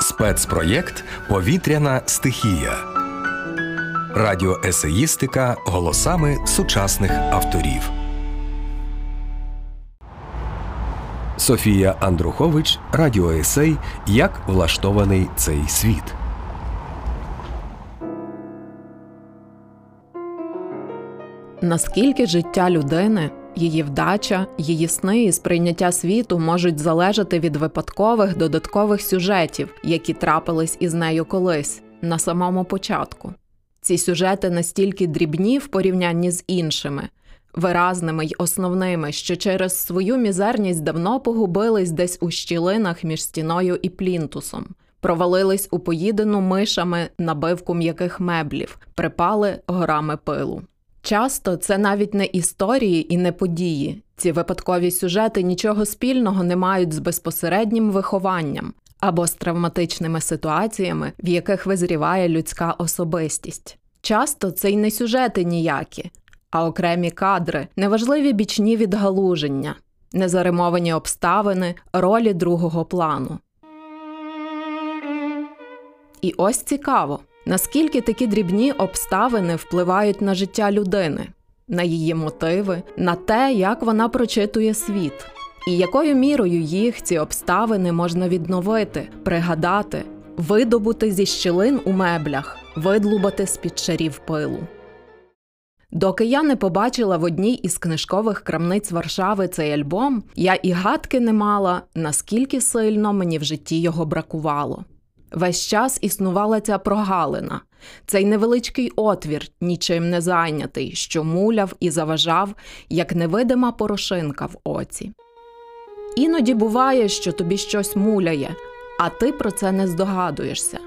Спецпроєкт Повітряна стихія. Радіоесеїстика голосами сучасних авторів. Софія Андрухович. Радіоесей Як влаштований цей світ. Наскільки життя людини, її вдача, її сни і сприйняття світу можуть залежати від випадкових додаткових сюжетів, які трапились із нею колись на самому початку. Ці сюжети настільки дрібні в порівнянні з іншими, виразними й основними, що через свою мізерність давно погубились десь у щілинах між стіною і плінтусом, провалились у поїдену мишами набивку м'яких меблів, припали горами пилу. Часто це навіть не історії і не події. Ці випадкові сюжети нічого спільного не мають з безпосереднім вихованням або з травматичними ситуаціями, в яких визріває людська особистість. Часто це й не сюжети ніякі, а окремі кадри, неважливі бічні відгалуження, незаримовані обставини, ролі другого плану. І ось цікаво. Наскільки такі дрібні обставини впливають на життя людини, на її мотиви, на те, як вона прочитує світ, і якою мірою їх ці обставини можна відновити, пригадати, видобути зі щілин у меблях, видлубати з під шарів пилу. Доки я не побачила в одній із книжкових крамниць Варшави цей альбом, я і гадки не мала, наскільки сильно мені в житті його бракувало. Весь час існувала ця прогалина, цей невеличкий отвір, нічим не зайнятий, що муляв і заважав, як невидима порошинка в оці. Іноді буває, що тобі щось муляє, а ти про це не здогадуєшся,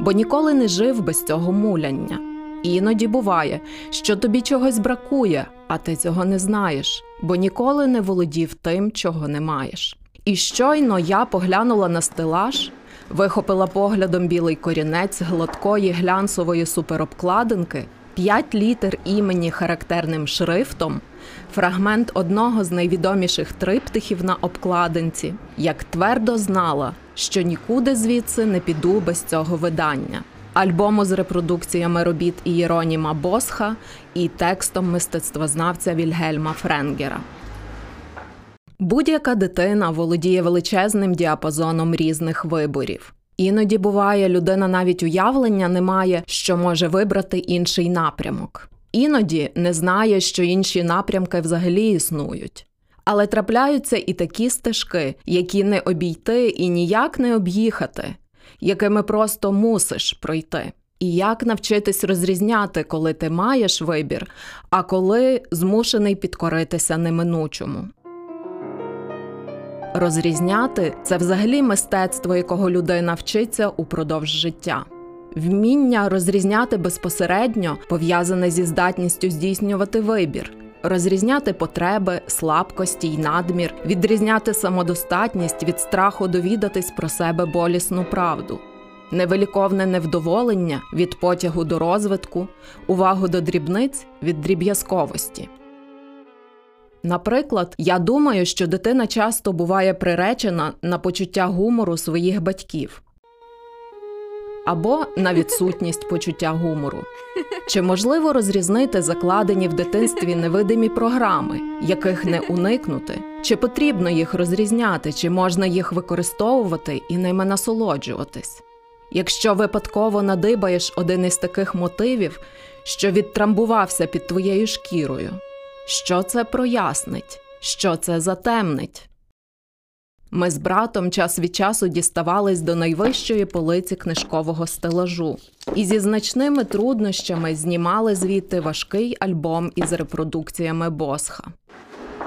бо ніколи не жив без цього муляння. Іноді буває, що тобі чогось бракує, а ти цього не знаєш, бо ніколи не володів тим, чого не маєш. І щойно я поглянула на стелаж, вихопила поглядом білий корінець гладкої глянцевої суперобкладинки, п'ять літер імені характерним шрифтом, фрагмент одного з найвідоміших триптихів на обкладинці, як твердо знала, що нікуди звідси не піду без цього видання. Альбому з репродукціями робіт Ієроніма Босха і текстом мистецтвознавця Вільгельма Френгера. Будь-яка дитина володіє величезним діапазоном різних виборів. Іноді буває, людина навіть уявлення не має, що може вибрати інший напрямок. Іноді не знає, що інші напрямки взагалі існують. Але трапляються і такі стежки, які не обійти і ніяк не об'їхати, якими просто мусиш пройти. І як навчитись розрізняти, коли ти маєш вибір, а коли змушений підкоритися неминучому. Розрізняти це взагалі мистецтво, якого людина вчиться упродовж життя. Вміння розрізняти безпосередньо пов'язане зі здатністю здійснювати вибір, розрізняти потреби, слабкості й надмір, відрізняти самодостатність від страху довідатись про себе болісну правду, невеликовне невдоволення від потягу до розвитку, увагу до дрібниць від дріб'язковості. Наприклад, я думаю, що дитина часто буває приречена на почуття гумору своїх батьків або на відсутність почуття гумору. Чи можливо розрізнити закладені в дитинстві невидимі програми, яких не уникнути? Чи потрібно їх розрізняти, чи можна їх використовувати і ними насолоджуватись? Якщо випадково надибаєш один із таких мотивів, що відтрамбувався під твоєю шкірою, що це прояснить, що це затемнить? Ми з братом час від часу діставались до найвищої полиці книжкового стелажу і зі значними труднощами знімали звідти важкий альбом із репродукціями Босха.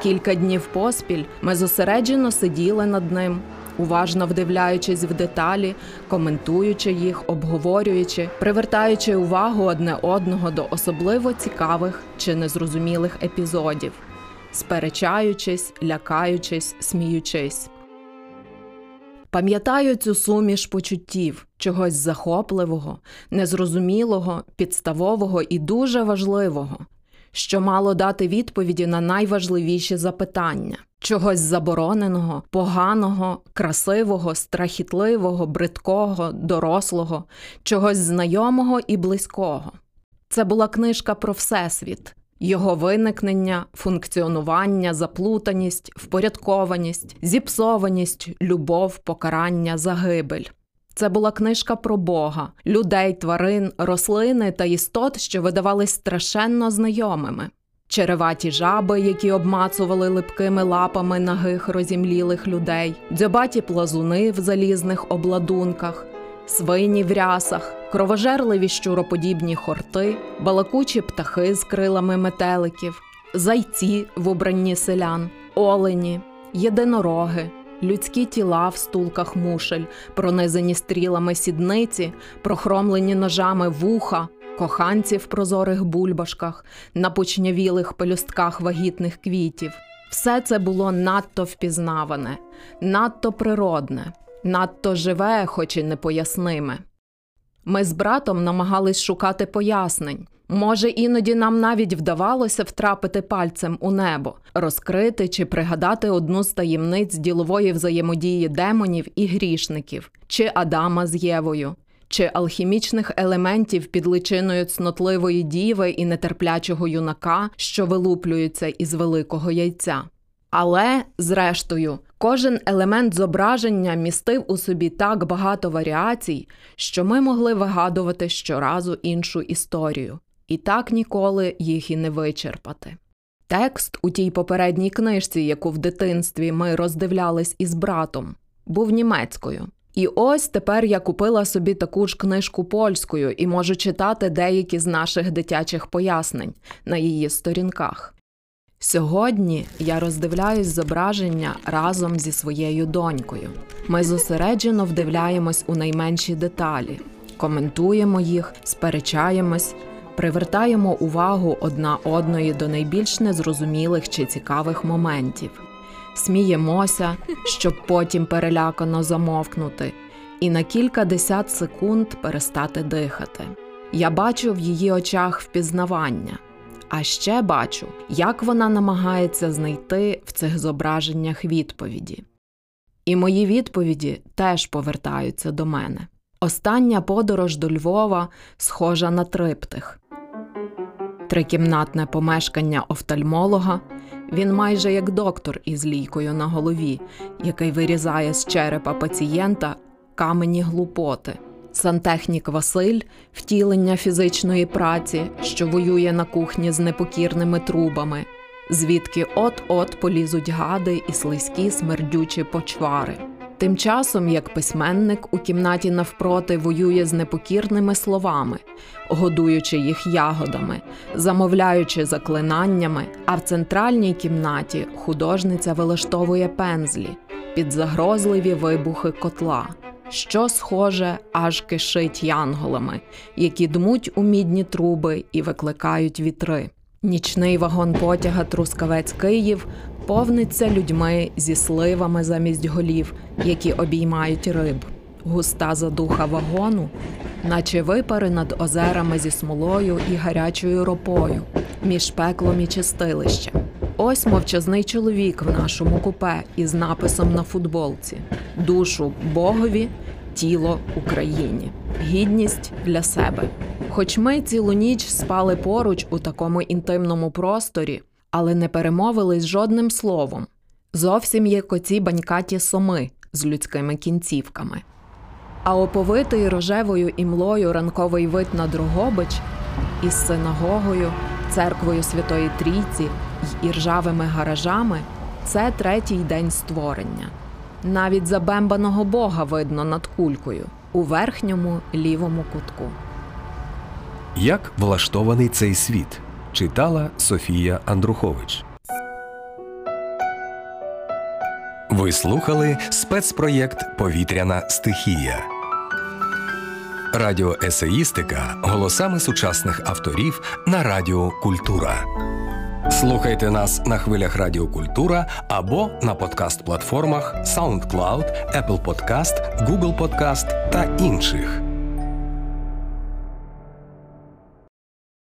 Кілька днів поспіль ми зосереджено сиділи над ним, уважно вдивляючись в деталі, коментуючи їх, обговорюючи, привертаючи увагу одне одного до особливо цікавих чи незрозумілих епізодів, сперечаючись, лякаючись, сміючись. Пам'ятаю цю суміш почуттів, чогось захопливого, незрозумілого, підставового і дуже важливого, що мало дати відповіді на найважливіші запитання чогось забороненого, поганого, красивого, страхітливого, бридкого, дорослого, чогось знайомого і близького. Це була книжка про Всесвіт, його виникнення, функціонування, заплутаність, впорядкованість, зіпсованість, любов, покарання, загибель. Це була книжка про Бога, людей, тварин, рослини та істот, що видавались страшенно знайомими. Череваті жаби, які обмацували липкими лапами нагих розімлілих людей, дзьобаті плазуни в залізних обладунках, свині в рясах, кровожерливі щуроподібні хорти, балакучі птахи з крилами метеликів, зайці в убранні селян, олені, єдинороги, людські тіла в стулках мушель, пронизані стрілами сідниці, прохромлені ножами вуха. Коханці в прозорих бульбашках, на почнявілих пелюстках вагітних квітів. Все це було надто впізнаване, надто природне, надто живе, хоч і непоясниме. Ми з братом намагались шукати пояснень. Може, іноді нам навіть вдавалося втрапити пальцем у небо, розкрити чи пригадати одну з таємниць ділової взаємодії демонів і грішників, чи Адама з Євою, чи алхімічних елементів під личиною цнотливої діви і нетерплячого юнака, що вилуплюються із великого яйця. Але, зрештою, кожен елемент зображення містив у собі так багато варіацій, що ми могли вигадувати щоразу іншу історію, і так ніколи їх і не вичерпати. Текст у тій попередній книжці, яку в дитинстві ми роздивлялись із братом, був німецькою. І ось тепер я купила собі таку ж книжку польською і можу читати деякі з наших дитячих пояснень на її сторінках. Сьогодні я роздивляюсь зображення разом зі своєю донькою. Ми зосереджено вдивляємось у найменші деталі, коментуємо їх, сперечаємось, привертаємо увагу одна одної до найбільш незрозумілих чи цікавих моментів, сміємося, щоб потім перелякано замовкнути, і на кілька десят секунд перестати дихати. Я бачу в її очах впізнавання. А ще бачу, як вона намагається знайти в цих зображеннях відповіді. І мої відповіді теж повертаються до мене. Остання подорож до Львова схожа на триптих. Трикімнатне помешкання офтальмолога. Він майже як доктор із лійкою на голові, який вирізає з черепа пацієнта камені глупоти. Сантехнік Василь, втілення фізичної праці, що воює на кухні з непокірними трубами, звідки от-от полізуть гади і слизькі смердючі почвари. Тим часом, як письменник у кімнаті навпроти воює з непокірними словами, годуючи їх ягодами, замовляючи заклинаннями, а в центральній кімнаті художниця вилаштовує пензлі під загрозливі вибухи котла що схоже аж кишить янголами, які дмуть у мідні труби і викликають вітри. Нічний вагон потяга Трускавець Київ повниться людьми зі сливами замість голів, які обіймають риб. Густа задуха вагону, наче випари над озерами зі смолою і гарячою ропою, між пеклом і чистилищем. Ось мовчазний чоловік в нашому купе із написом на футболці: душу Богові, тіло Україні, гідність для себе. Хоч ми цілу ніч спали поруч у такому інтимному просторі, але не перемовились жодним словом. Зовсім як оці банькаті соми з людськими кінцівками. А оповитий рожевою імлою ранковий вид на Дрогобич із синагогою, церквою Святої Трійці й іржавими гаражами це третій день створення. Навіть забембаного бога видно над кулькою у верхньому лівому кутку. Як влаштований цей світ читала Софія Андрухович. Ви слухали спецпроєкт Повітряна стихія. Радіоесеїстика голосами сучасних авторів на Радіо Культура. Слухайте нас на хвилях Радіо Культура або на подкаст-платформах SoundCloud, Apple Podcast, Google Podcast та інших.